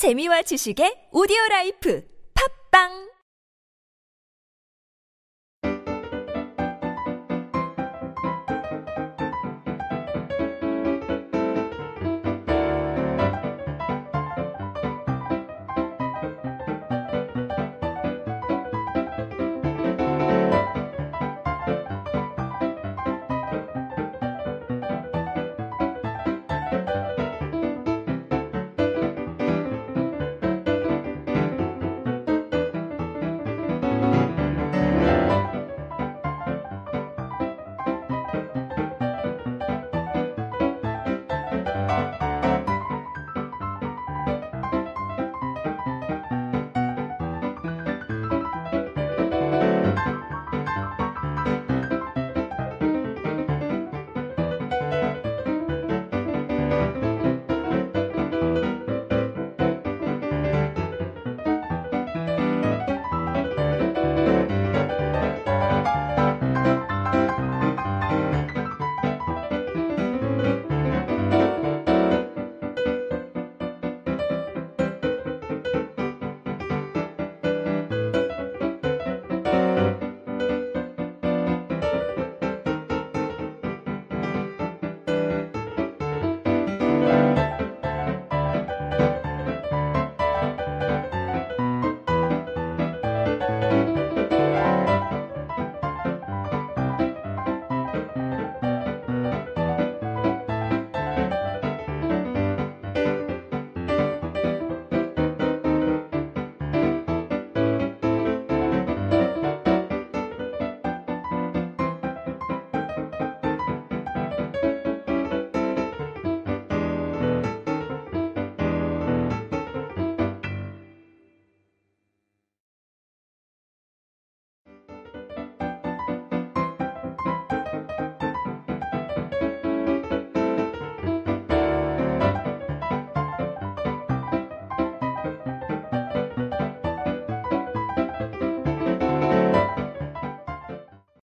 재미와 지식의 오디오 라이프. 팝빵!